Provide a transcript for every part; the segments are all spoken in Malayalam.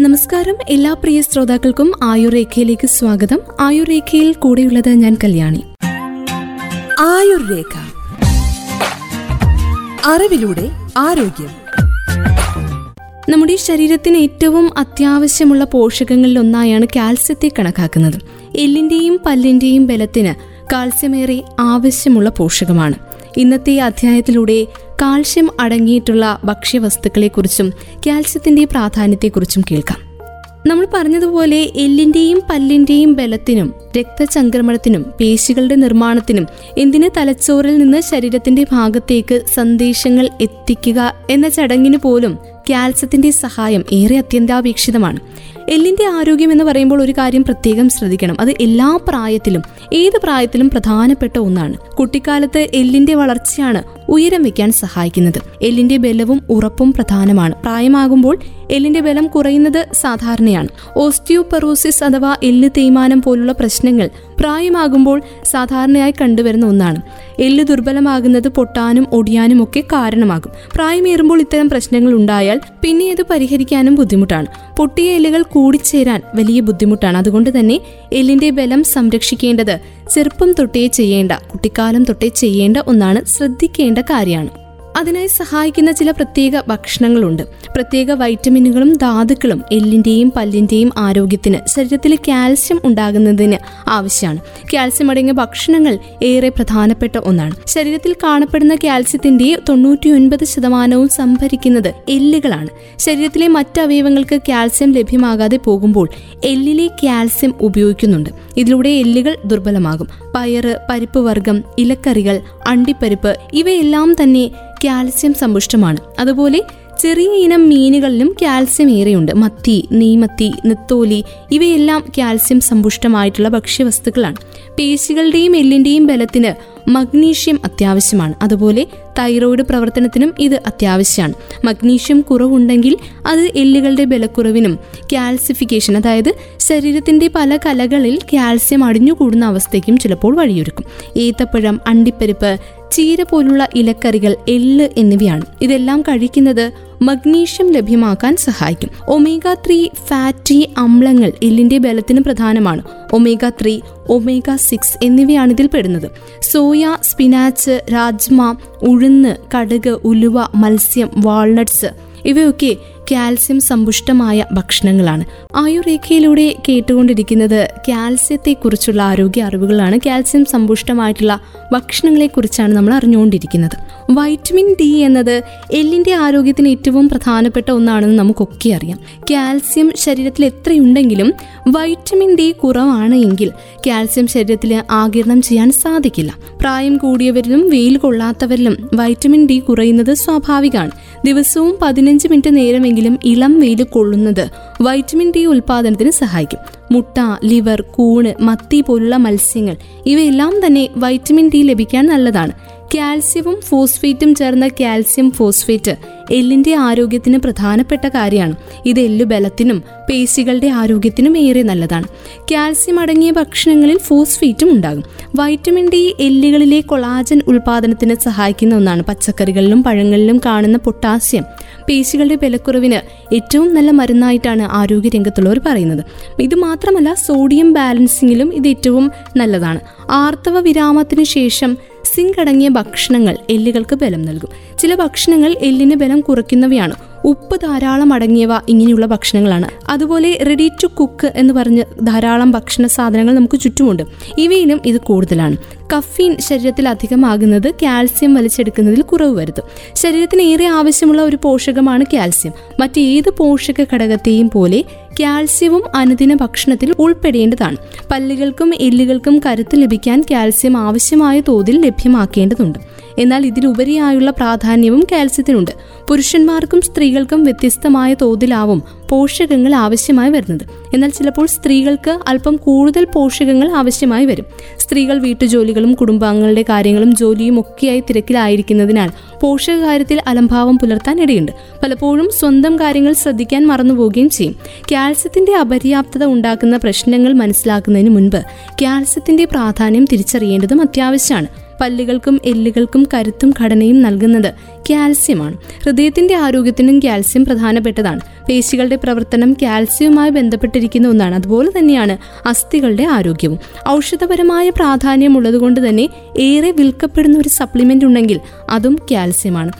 നമസ്കാരം. എല്ലാ പ്രിയ ശ്രോതാക്കൾക്കും ആയുർ രേഖയിലേക്ക് സ്വാഗതം. ആയുർ രേഖയിൽ കൂടെയുള്ളത് ഞാൻ കല്യാണി. ആയുർരേഖ. അറിവിലൂടെ ആരോഗ്യം. നമ്മുടെ ശരീരത്തിന് ഏറ്റവും അത്യാവശ്യമുള്ള പോഷകങ്ങളിൽ ഒന്നായാണ് കാൽസ്യത്തെ കണക്കാക്കുന്നത്. എല്ലിന്റെയും പല്ലിന്റെയും ബലത്തിന് കാൽസ്യമേറെ ആവശ്യമുള്ള പോഷകമാണ്. ഇന്നത്തെ അധ്യായത്തിലൂടെ കാൽഷ്യം അടങ്ങിയിട്ടുള്ള ഭക്ഷ്യവസ്തുക്കളെക്കുറിച്ചും കാൽസ്യത്തിന്റെ പ്രാധാന്യത്തെക്കുറിച്ചും കേൾക്കാം. നമ്മൾ പറഞ്ഞതുപോലെ എല്ലിന്റെയും പല്ലിന്റെയും ബലത്തിനും രക്തചംക്രമണത്തിനും പേശികളുടെ നിർമ്മാണത്തിനും എന്തിന് തലച്ചോറിൽ നിന്ന് ശരീരത്തിന്റെ ഭാഗത്തേക്ക് സന്ദേശങ്ങൾ എത്തിക്കുക എന്ന ചടങ്ങിന് പോലും കാൽസ്യത്തിന്റെ സഹായം ഏറെ അത്യന്താപേക്ഷിതമാണ്. എല്ലിന്റെ ആരോഗ്യം എന്ന് പറയുമ്പോൾ ഒരു കാര്യം പ്രത്യേകം ശ്രദ്ധിക്കണം. അത് എല്ലാ പ്രായത്തിലും ഏത് പ്രായത്തിലും പ്രധാനപ്പെട്ട ഒന്നാണ്. കുട്ടിക്കാലത്ത് എല്ലിന്റെ വളർച്ചയാണ് ഉയരം വെക്കാൻ സഹായിക്കുന്നത്. എല്ലിന്റെ ബലവും ഉറപ്പും പ്രധാനമാണ്. പ്രായമാകുമ്പോൾ എല്ലിന്റെ ബലം കുറയുന്നത് സാധാരണയാണ്. ഓസ്റ്റിയോപെറോസിസ് അഥവാ എല്ല് തേയ്മാനം പോലുള്ള പ്രശ്നങ്ങൾ പ്രായമാകുമ്പോൾ സാധാരണയായി കണ്ടുവരുന്ന ഒന്നാണ്. എല്ല് ദുർബലമാകുന്നത് പൊട്ടാനും ഒടിയാനും ഒക്കെ കാരണമാകും. പ്രായമേറുമ്പോൾ ഇത്തരം പ്രശ്നങ്ങൾ ഉണ്ടായാൽ പിന്നെ ഇത് പരിഹരിക്കാനും ബുദ്ധിമുട്ടാണ്. പൊട്ടിയ എല്ലുകൾ കൂടിച്ചേരാൻ വലിയ ബുദ്ധിമുട്ടാണ്. അതുകൊണ്ട് തന്നെ എല്ലിന്റെ ബലം സംരക്ഷിക്കേണ്ടത് ചെറുപ്പം തൊട്ടേ ചെയ്യേണ്ട കുട്ടിക്കാലം തൊട്ടേ ചെയ്യേണ്ട ഒന്നാണ് ശ്രദ്ധിക്കേണ്ട കാര്യമാണ്. അതിനായി സഹായിക്കുന്ന ചില പ്രത്യേക ഭക്ഷണങ്ങളുണ്ട്. പ്രത്യേക വൈറ്റമിനുകളും ധാതുക്കളും എല്ലിന്റെയും പല്ലിന്റെയും ആരോഗ്യത്തിന് ശരീരത്തിൽ കാൽസ്യം ഉണ്ടാകുന്നതിന് ആവശ്യമാണ്. കാൽസ്യം അടങ്ങിയ ഭക്ഷണങ്ങൾ ഏറെ പ്രധാനപ്പെട്ട ഒന്നാണ്. ശരീരത്തിൽ കാണപ്പെടുന്ന കാൽസ്യത്തിന്റെ തൊണ്ണൂറ്റിയൊൻപത് ശതമാനവും സംഭരിക്കുന്നത് എല്ലുകളാണ്. ശരീരത്തിലെ മറ്റ് അവയവങ്ങൾക്ക് കാൽസ്യം ലഭ്യമാകാതെ പോകുമ്പോൾ എല്ലിലെ കാൽസ്യം ഉപയോഗിക്കുന്നുണ്ട്. ഇതിലൂടെ എല്ലുകൾ ദുർബലമാകും. പയറ് പരിപ്പ് വർഗം ഇലക്കറികൾ അണ്ടിപ്പരിപ്പ് ഇവയെല്ലാം തന്നെ കാൽസ്യം സമ്പുഷ്ടമാണ്. അതുപോലെ ചെറിയ ഇനം മീനുകളിലും കാൽസ്യം ഏറെയുണ്ട്. മത്തി നീമത്തി നെത്തോലി ഇവയെല്ലാം കാൽസ്യം സമ്പുഷ്ടമായിട്ടുള്ള ഭക്ഷ്യവസ്തുക്കളാണ്. പേശികളുടെയും എല്ലിന്റെയും ബലത്തിന് മഗ്നീഷ്യം അത്യാവശ്യമാണ്. അതുപോലെ തൈറോയ്ഡ് പ്രവർത്തനത്തിനും ഇത് അത്യാവശ്യമാണ്. മഗ്നീഷ്യം കുറവുണ്ടെങ്കിൽ അത് എല്ലുകളുടെ ബലക്കുറവിനും കാൽസിഫിക്കേഷൻ അതായത് ശരീരത്തിന്റെ പല കലകളിൽ കാൽസ്യം അടിഞ്ഞുകൂടുന്ന അവസ്ഥയ്ക്കും ചിലപ്പോൾ വഴിയൊരുക്കും. ഏത്തപ്പഴം അണ്ടിപ്പരിപ്പ് ചീര പോലുള്ള ഇലക്കറികൾ എള്ള് എന്നിവയാണ്. ഇതെല്ലാം കഴിക്കുന്നത് മഗ്നീഷ്യം ലഭ്യമാക്കാൻ സഹായിക്കും. ഒമേഗ ത്രീ ഫാറ്റി അമ്ലങ്ങൾ എല്ലിന്റെ ബലത്തിന് പ്രധാനമാണ്. ഒമേഗ ത്രീ ഒമേഗ സിക്സ് എന്നിവയാണ് ഇതിൽ പെടുന്നത്. സോയ സ്പിനാച്ച് രാജ്മ ഉഴുന്ന് കടുക് ഉലുവ മത്സ്യം വാൾനട്ട്സ് ഇവയൊക്കെ കാൽസ്യം സമ്പുഷ്ടമായ ഭക്ഷണങ്ങളാണ്. ആയുർരേഖയിലൂടെ കേട്ടുകൊണ്ടിരിക്കുന്നത് കാൽസ്യത്തെക്കുറിച്ചുള്ള ആരോഗ്യ അറിവുകളാണ്. കാൽസ്യം സമ്പുഷ്ടമായിട്ടുള്ള ഭക്ഷണങ്ങളെക്കുറിച്ചാണ് നമ്മൾ അറിഞ്ഞുകൊണ്ടിരിക്കുന്നത്. വൈറ്റമിൻ ഡി എന്നത് എല്ലിന്റെ ആരോഗ്യത്തിന് ഏറ്റവും പ്രധാനപ്പെട്ട ഒന്നാണെന്ന് നമുക്കൊക്കെ അറിയാം. കാൽസ്യം ശരീരത്തിൽ എത്രയുണ്ടെങ്കിലും വൈറ്റമിൻ ഡി കുറവാണ് എങ്കിൽ കാൽസ്യം ശരീരത്തിൽ ആകിരണം ചെയ്യാൻ സാധിക്കില്ല. പ്രായം കൂടിയവരിലും വെയിൽ കൊള്ളാത്തവരിലും വൈറ്റമിൻ ഡി കുറയുന്നത് സ്വാഭാവികമാണ്. ദിവസവും പതിനഞ്ച് മിനിറ്റ് നേരമെങ്കിലും ഇളം വെയിൽ കൊള്ളുന്നത് വൈറ്റമിൻ ഡി ഉൽപാദനത്തിന് സഹായിക്കും. മുട്ട ലിവർ കൂണ് മത്തി പോലുള്ള മത്സ്യങ്ങൾ ഇവയെല്ലാം തന്നെ വൈറ്റമിൻ ഡി ലഭിക്കാൻ നല്ലതാണ്. കാൽസ്യവും ഫോസ്ഫേറ്റും ചേർന്ന കാൽസ്യം ഫോസ്ഫേറ്റ് എല്ലിന്റെ ആരോഗ്യത്തിന് പ്രധാനപ്പെട്ട കാര്യമാണ്. ഇത് എല്ലു ബലത്തിനും പേശികളുടെ ആരോഗ്യത്തിനും ഏറെ നല്ലതാണ്. കാൽസ്യം അടങ്ങിയ ഭക്ഷണങ്ങളിൽ ഫോസ്ഫേറ്റും ഉണ്ടാകും. വൈറ്റമിൻ ഡി എല്ലുകളിലെ കൊളാജൻ ഉൽപാദനത്തിന് സഹായിക്കുന്ന ഒന്നാണ് പച്ചക്കറികളിലും പഴങ്ങളിലും കാണുന്ന പൊട്ടാസ്യം. പേശികളുടെ ബലക്കുറവിന് ഏറ്റവും നല്ല മരുന്നായിട്ടാണ് ആരോഗ്യ രംഗത്തുള്ളവർ പറയുന്നത്. ഇത് മാത്രമല്ല സോഡിയം ബാലൻസിങ്ങിലും ഇത് ഏറ്റവും നല്ലതാണ്. ആർത്തവ വിരാമത്തിന് ശേഷം സിങ്ക് അടങ്ങിയ ഭക്ഷണങ്ങൾ എല്ലുകൾക്ക് ബലം നൽകും. ചില ഭക്ഷണങ്ങൾ എല്ലിന് ബലം കുറയ്ക്കുന്നവയാണ്. ഉപ്പ് ധാരാളം അടങ്ങിയവ ഇങ്ങനെയുള്ള ഭക്ഷണങ്ങളാണ്. അതുപോലെ റെഡി ടു കുക്ക് എന്ന് പറഞ്ഞ് ധാരാളം ഭക്ഷണ സാധനങ്ങൾ നമുക്ക് ചുറ്റുമുണ്ട്. ഇവയിലും ഇത് കൂടുതലാണ്. കഫീൻ ശരീരത്തിൽ അധികമാകുന്നത് കാൽസ്യം വലിച്ചെടുക്കുന്നതിൽ കുറവ് വരുത്തും. ശരീരത്തിന് ഏറെ ആവശ്യമുള്ള ഒരു പോഷകമാണ് കാൽസ്യം. മറ്റേത് പോഷക ഘടകത്തെയും പോലെ കാൽസ്യവും അനുദിന ഭക്ഷണത്തിൽ ഉൾപ്പെടേണ്ടതാണ്. പല്ലുകൾക്കും എല്ലുകൾക്കും കരുത്ത് ലഭിക്കാൻ കാൽസ്യം ആവശ്യമായ തോതിൽ ലഭ്യമാക്കേണ്ടതുണ്ട്. എന്നാൽ ഇതിലുപരിയായുള്ള പ്രാധാന്യവും കാൽസ്യത്തിനുണ്ട്. പുരുഷന്മാർക്കും സ്ത്രീകൾക്കും വ്യത്യസ്തമായ തോതിലാവും പോഷകങ്ങൾ ആവശ്യമായി വരുന്നത്. എന്നാൽ ചിലപ്പോൾ സ്ത്രീകൾക്ക് അല്പം കൂടുതൽ പോഷകങ്ങൾ ആവശ്യമായി വരും. സ്ത്രീകൾ വീട്ടുജോലികളും കുടുംബാംഗങ്ങളുടെ കാര്യങ്ങളും ജോലിയും ഒക്കെയായി തിരക്കിലായിരിക്കുന്നതിനാൽ പോഷകകാര്യത്തിൽ അലംഭാവം പുലർത്താൻ ഇടയുണ്ട്. പലപ്പോഴും സ്വന്തം കാര്യങ്ങൾ ശ്രദ്ധിക്കാൻ മറന്നുപോവുകയും ചെയ്യും. കാൽസ്യത്തിന്റെ അപര്യാപ്തത ഉണ്ടാക്കുന്ന പ്രശ്നങ്ങൾ മനസ്സിലാക്കുന്നതിന് മുൻപ് കാൽസ്യത്തിന്റെ പ്രാധാന്യം തിരിച്ചറിയേണ്ടതും അത്യാവശ്യമാണ്. പല്ലുകൾക്കും എല്ലുകൾക്കും കരുത്തും ഘടനയും നൽകുന്നത് കാൽസ്യമാണ്. ഹൃദയത്തിന്റെ ആരോഗ്യത്തിനും കാൽസ്യം പ്രധാനപ്പെട്ടതാണ്. പേശികളുടെ പ്രവർത്തനം കാൽസ്യവുമായി ബന്ധപ്പെട്ടിരിക്കുന്ന ഒന്നാണ്. അതുപോലെ തന്നെയാണ് അസ്ഥികളുടെ ആരോഗ്യവും. ഔഷധപരമായ പ്രാധാന്യം ഉള്ളതുകൊണ്ട് തന്നെ ഏറെ വിൽക്കപ്പെടുന്ന ഒരു സപ്ലിമെന്റ് ഉണ്ടെങ്കിൽ അതും കാൽസ്യമാണ്.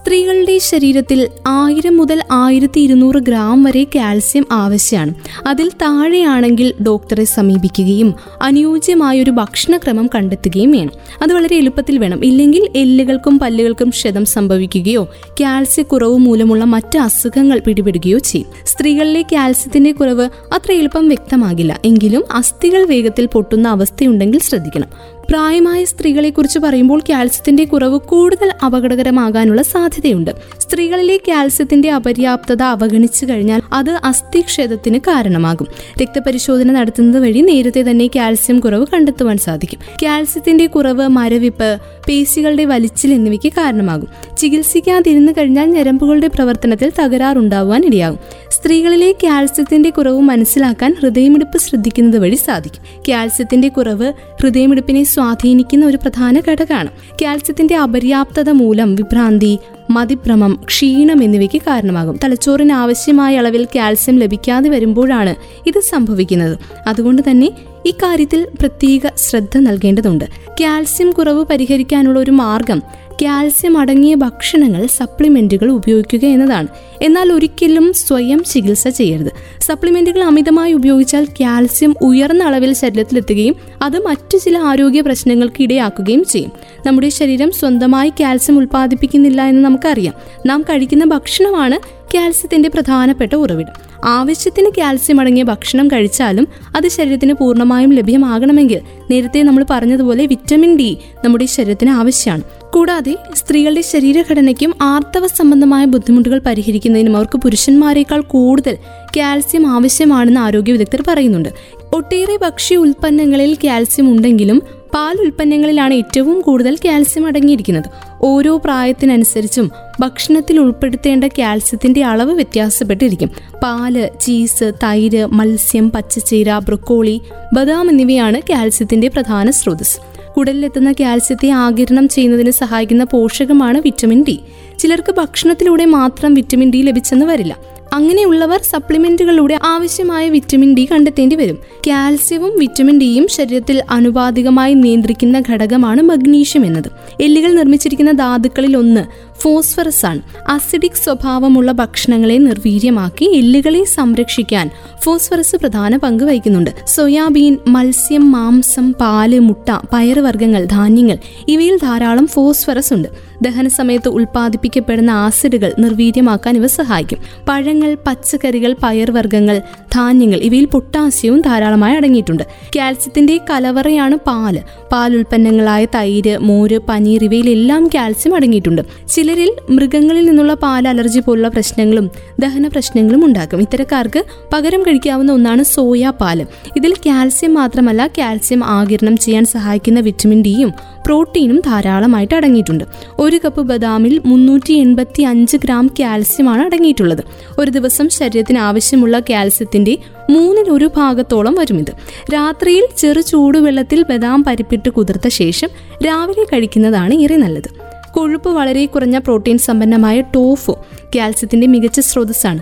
സ്ത്രീകളുടെ ശരീരത്തിൽ ആയിരം മുതൽ ആയിരത്തി ഇരുന്നൂറ് ഗ്രാം വരെ കാൽസ്യം ആവശ്യമാണ് അതിൽ താഴെയാണെങ്കിൽ ഡോക്ടറെ സമീപിക്കുകയും അനുയോജ്യമായ ഒരു ഭക്ഷണക്രമം കണ്ടെത്തുകയും വേണം. അത് വളരെ എളുപ്പത്തിൽ വേണം. ഇല്ലെങ്കിൽ എല്ലുകൾക്കും പല്ലുകൾക്കും ക്ഷതം സംഭവിക്കുകയോ കാൽസ്യക്കുറവ് മൂലമുള്ള മറ്റ് അസുഖങ്ങൾ പിടിപെടുകയോ ചെയ്യും. സ്ത്രീകളിലെ കാൽസ്യത്തിന്റെ കുറവ് അത്ര എളുപ്പം വ്യക്തമാകില്ല. എങ്കിലും അസ്ഥികൾ വേഗത്തിൽ പൊട്ടുന്ന അവസ്ഥയുണ്ടെങ്കിൽ ശ്രദ്ധിക്കണം. പ്രായമായ സ്ത്രീകളെ കുറിച്ച് പറയുമ്പോൾ കാൽസ്യത്തിന്റെ കുറവ് കൂടുതൽ അപകടകരമാകാനുള്ള സാധ്യതയുണ്ട്. സ്ത്രീകളിലെ കാൽസ്യത്തിന്റെ അപര്യാപ്തത അവഗണിച്ചു കഴിഞ്ഞാൽ അത് അസ്ഥിക്ഷതത്തിന് കാരണമാകും. രക്തപരിശോധന നടത്തുന്നത് വഴി നേരത്തെ തന്നെ കാൽസ്യം കുറവ് കണ്ടെത്തുവാൻ സാധിക്കും. കാൽസ്യത്തിന്റെ കുറവ് മരവിപ്പ് പേശികളുടെ വലിച്ചിൽ എന്നിവയ്ക്ക് കാരണമാകും. ചികിത്സിക്കാതിരുന്നു കഴിഞ്ഞാൽ ഞരമ്പുകളുടെ പ്രവർത്തനത്തിൽ തകരാറുണ്ടാവാൻ ഇടയാകും. സ്ത്രീകളിലെ കാൽസ്യത്തിന്റെ കുറവ് മനസ്സിലാക്കാൻ ഹൃദയമിടിപ്പ് ശ്രദ്ധിക്കുന്നത് വഴി സാധിക്കും. കാൽസ്യത്തിന്റെ കുറവ് ഹൃദയമിടിപ്പിനെ സ്വാധീനിക്കുന്ന ഒരു പ്രധാന ഘടകമാണ്. കാൽസ്യത്തിന്റെ അപര്യാപ്തത മൂലം വിഭ്രാന്തി മതിഭ്രമം ക്ഷീണം എന്നിവയ്ക്ക് കാരണമാകും. തലച്ചോറിന് ആവശ്യമായ അളവിൽ കാൽസ്യം ലഭിക്കാതെ വരുമ്പോഴാണ് ഇത് സംഭവിക്കുന്നത്. അതുകൊണ്ട് തന്നെ ഇക്കാര്യത്തിൽ പ്രത്യേക ശ്രദ്ധ നൽകേണ്ടതുണ്ട്. കാൽസ്യം കുറവ് പരിഹരിക്കാനുള്ള ഒരു മാർഗം കാൽസ്യം അടങ്ങിയ ഭക്ഷണങ്ങൾ സപ്ലിമെന്റുകൾ ഉപയോഗിക്കുക എന്നതാണ്. എന്നാൽ ഒരിക്കലും സ്വയം ചികിത്സ ചെയ്യരുത്. സപ്ലിമെന്റുകൾ അമിതമായി ഉപയോഗിച്ചാൽ കാൽസ്യം ഉയർന്ന അളവിൽ ശരീരത്തിലെത്തുകയും അത് മറ്റു ചില ആരോഗ്യ പ്രശ്നങ്ങൾക്ക് ഇടയാക്കുകയും ചെയ്യും. നമ്മുടെ ശരീരം സ്വന്തമായി കാൽസ്യം ഉൽപ്പാദിപ്പിക്കുന്നില്ല എന്ന് നമുക്കറിയാം. നാം കഴിക്കുന്ന ഭക്ഷണമാണ് കാൽസ്യത്തിന്റെ പ്രധാനപ്പെട്ട ഉറവിടം. ആവശ്യത്തിന് കാൽസ്യം അടങ്ങിയ ഭക്ഷണം കഴിച്ചാലും അത് ശരീരത്തിന് പൂർണമായും ലഭ്യമാകണമെങ്കിൽ നേരത്തെ നമ്മൾ പറഞ്ഞതുപോലെ വിറ്റമിൻ ഡി നമ്മുടെ ശരീരത്തിന് ആവശ്യമാണ്. കൂടാതെ സ്ത്രീകളുടെ ശരീരഘടനയ്ക്കും ആർത്തവ സംബന്ധമായ ബുദ്ധിമുട്ടുകൾ പരിഹരിക്കുന്നതിനും അവർക്ക് പുരുഷന്മാരെക്കാൾ കൂടുതൽ കാൽസ്യം ആവശ്യമാണെന്ന് ആരോഗ്യ വിദഗ്ധർ പറയുന്നുണ്ട്. ഒട്ടേറെ ഭക്ഷ്യ ഉൽപ്പന്നങ്ങളിൽ കാൽസ്യം ഉണ്ടെങ്കിലും പാൽ ഉൽപ്പന്നങ്ങളിലാണ് ഏറ്റവും കൂടുതൽ കാൽസ്യം അടങ്ങിയിരിക്കുന്നത്. ഓരോ പ്രായത്തിനനുസരിച്ചും ഭക്ഷണത്തിൽ ഉൾപ്പെടുത്തേണ്ട കാൽസ്യത്തിന്റെ അളവ് വ്യത്യാസപ്പെട്ടിരിക്കും. പാൽ ചീസ് തൈര് മത്സ്യം പച്ചച്ചീര ബ്രൊക്കോളി ബദാം എന്നിവയാണ് കാൽസ്യത്തിന്റെ പ്രധാന സ്രോതസ് കുടലിലെത്തുന്ന കാൽസ്യത്തെ ആകിരണം ചെയ്യുന്നതിന് സഹായിക്കുന്ന പോഷകമാണ് വിറ്റമിൻ ഡി. ചിലർക്ക് ഭക്ഷണത്തിലൂടെ മാത്രം വിറ്റമിൻ ഡി ലഭിച്ചെന്ന് വരില്ല. അങ്ങനെയുള്ളവർ സപ്ലിമെന്റുകളിലൂടെ ആവശ്യമായ വിറ്റമിൻ ഡി കണ്ടെത്തേണ്ടി വരും. കാൽസ്യവും വിറ്റമിൻ ഡിയും ശരീരത്തിൽ അനുപാതികമായി നിയന്ത്രിക്കുന്ന ഘടകമാണ് മഗ്നീഷ്യം എന്നത്. എല്ലുകൾ നിർമ്മിച്ചിരിക്കുന്ന ധാതുക്കളിൽ ഒന്ന് ഫോസ്ഫറസ് ആണ്. അസിഡിക് സ്വഭാവമുള്ള ഭക്ഷണങ്ങളെ നിർവീര്യമാക്കി എല്ലുകളെ സംരക്ഷിക്കാൻ ഫോസ്ഫറസ് പ്രധാന പങ്ക് വഹിക്കുന്നുണ്ട്. സോയാബീൻ മത്സ്യം മാംസം പാൽ മുട്ട പയറുവർഗങ്ങൾ ധാന്യങ്ങൾ ഇവയിൽ ധാരാളം ഫോസ്ഫറസ് ഉണ്ട്. ദഹന സമയത്ത് ഉൽപ്പാദിപ്പിക്കപ്പെടുന്ന ആസിഡുകൾ നിർവീര്യമാക്കാൻ ഇവ സഹായിക്കും. പഴങ്ങൾ പച്ചക്കറികൾ പയർവർഗങ്ങൾ ധാന്യങ്ങൾ ഇവയിൽ പൊട്ടാസ്യവും ധാരാളമായി അടങ്ങിയിട്ടുണ്ട്. കാൽസ്യത്തിന്റെ കലവറയാണ് പാൽ. പാൽ ഉൽപ്പന്നങ്ങളായ തൈര് മോര് പനീർ ഇവയിലെല്ലാം കാൽസ്യം അടങ്ങിയിട്ടുണ്ട്. ചിലരിൽ മൃഗങ്ങളിൽ നിന്നുള്ള പാൽ അലർജി പോലുള്ള പ്രശ്നങ്ങളും ദഹന പ്രശ്നങ്ങളും ഉണ്ടാക്കും ഇത്തരക്കാർക്ക് പകരം കഴിക്കാവുന്ന ഒന്നാണ് സോയ പാൽ ഇതിൽ കാൽസ്യം മാത്രമല്ല കാൽസ്യം ആകിരണം ചെയ്യാൻ സഹായിക്കുന്ന വിറ്റമിൻ ഡിയും പ്രോട്ടീനും ധാരാളമായിട്ട് അടങ്ങിയിട്ടുണ്ട്. ഒരു കപ്പ് ബദാമിൽ മുന്നൂറ്റി എൺപത്തി അഞ്ച് ഗ്രാം കാൽസ്യമാണ് അടങ്ങിയിട്ടുള്ളത്. ഒരു ദിവസം ശരീരത്തിന് ആവശ്യമുള്ള കാൽസ്യത്തിന്റെ മൂന്നിൽ ഒരു ഭാഗത്തോളം വരും ഇത് രാത്രിയിൽ ചെറു ചൂടുവെള്ളത്തിൽ ബദാം പരിപ്പിട്ട് കുതിർത്ത ശേഷം രാവിലെ കഴിക്കുന്നതാണ് ഏറെ നല്ലത്. കൊഴുപ്പ് വളരെ കുറഞ്ഞ പ്രോട്ടീൻ സമ്പന്നമായ ടോഫു കാൽസ്യത്തിന്റെ മികച്ച സ്രോതസ്സാണ്.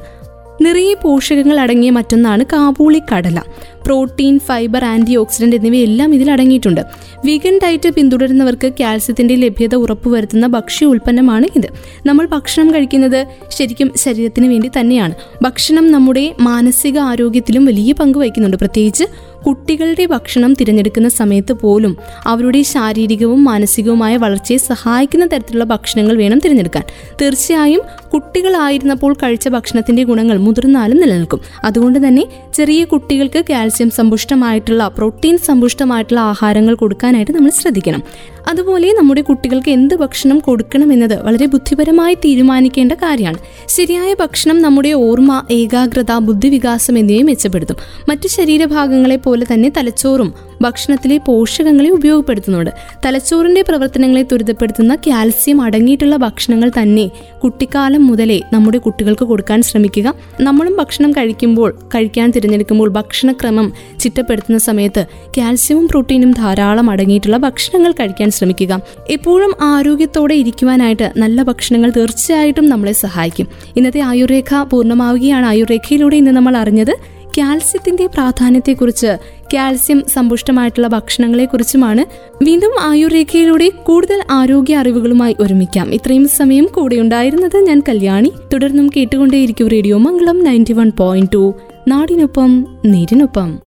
നിറയെ പോഷകങ്ങൾ അടങ്ങിയ മറ്റൊന്നാണ് കാബൂളി കടല പ്രോട്ടീൻ ഫൈബർ ആന്റി ഓക്സിഡന്റ് എന്നിവയെല്ലാം ഇതിൽ അടങ്ങിയിട്ടുണ്ട്. വീഗൻ ഡയറ്റ് പിന്തുടരുന്നവർക്ക് കാൽസ്യത്തിന്റെ ലഭ്യത ഉറപ്പുവരുത്തുന്ന ഭക്ഷ്യ ഉൽപ്പന്നമാണ് ഇത്. നമ്മൾ ഭക്ഷണം കഴിക്കുന്നത് ശരിക്കും ശരീരത്തിന് വേണ്ടി തന്നെയാണ്. ഭക്ഷണം നമ്മുടെ മാനസിക ആരോഗ്യത്തിലും വലിയ പങ്ക് വഹിക്കുന്നുണ്ട്. പ്രത്യേകിച്ച് കുട്ടികളുടെ ഭക്ഷണം തിരഞ്ഞെടുക്കുന്ന സമയത്ത് പോലും അവരുടെ ശാരീരികവും മാനസികവുമായ വളർച്ചയെ സഹായിക്കുന്ന തരത്തിലുള്ള ഭക്ഷണങ്ങൾ വേണം തിരഞ്ഞെടുക്കാൻ. തീർച്ചയായും കുട്ടികളായിരുന്നപ്പോൾ കഴിച്ച ഭക്ഷണത്തിന്റെ ഗുണങ്ങൾ മുതിർന്നാലും നിലനിൽക്കും. അതുകൊണ്ട് തന്നെ ചെറിയ കുട്ടികൾക്ക് കാൽസ്യം സമ്പുഷ്ടമായിട്ടുള്ള പ്രോട്ടീൻ സമ്പുഷ്ടമായിട്ടുള്ള ആഹാരങ്ങൾ കൊടുക്കാനായിട്ട് നമ്മൾ ശ്രദ്ധിക്കണം. അതുപോലെ നമ്മുടെ കുട്ടികൾക്ക് എന്ത് ഭക്ഷണം കൊടുക്കണം എന്നത് വളരെ ബുദ്ധിപരമായി തീരുമാനിക്കേണ്ട കാര്യമാണ്. ശരിയായ ഭക്ഷണം നമ്മുടെ ഓർമ്മ ഏകാഗ്രത ബുദ്ധിവികാസം എന്നിവയെ മെച്ചപ്പെടുത്തും. മറ്റു ശരീരഭാഗങ്ങളെ പോലെ തന്നെ തലച്ചോറും ഭക്ഷണത്തിലെ പോഷകങ്ങളെ ഉപയോഗപ്പെടുത്തുന്നുണ്ട്. തലച്ചോറിന്റെ പ്രവർത്തനങ്ങളെ ത്വരിതപ്പെടുത്തുന്ന കാൽസ്യം അടങ്ങിയിട്ടുള്ള ഭക്ഷണങ്ങൾ തന്നെ കുട്ടിക്കാലം കുട്ടിക്കാലം മുതലേ നമ്മുടെ കുട്ടികൾക്ക് കൊടുക്കാൻ ശ്രമിക്കുക. നമ്മളും ഭക്ഷണം കഴിക്കുമ്പോൾ കഴിക്കാൻ തിരഞ്ഞെടുക്കുമ്പോൾ ഭക്ഷണക്രമം ചിട്ടപ്പെടുത്തുന്ന സമയത്ത് കാൽസ്യവും പ്രോട്ടീനും ധാരാളം അടങ്ങിയിട്ടുള്ള ഭക്ഷണങ്ങൾ കഴിക്കാൻ ശ്രമിക്കുക. എപ്പോഴും ആരോഗ്യത്തോടെ ഇരിക്കുവാനായിട്ട് നല്ല ഭക്ഷണങ്ങൾ തീർച്ചയായിട്ടും നമ്മളെ സഹായിക്കും. ഇന്നത്തെ ആയുർരേഖ പൂർണമാവുകയാണ്. ആയുർരേഖയിലൂടെ ഇന്ന് നമ്മൾ അറിഞ്ഞത് കാൽസ്യത്തിന്റെ പ്രാധാന്യത്തെക്കുറിച്ച് കാൽസ്യം സമ്പുഷ്ടമായിട്ടുള്ള ഭക്ഷണങ്ങളെക്കുറിച്ചുമാണ് വീണ്ടും ആയുർരേഖയിലൂടെ കൂടുതൽ ആരോഗ്യ അറിവുകളുമായി ഒരുമിക്കാം. ഇത്രയും സമയം കൂടെ ഉണ്ടായിരുന്നത് ഞാൻ കല്യാണി. തുടർന്നും കേട്ടുകൊണ്ടേയിരിക്കും radio Mangalam ninety one point two. നാടിനൊപ്പം നേരിനൊപ്പം.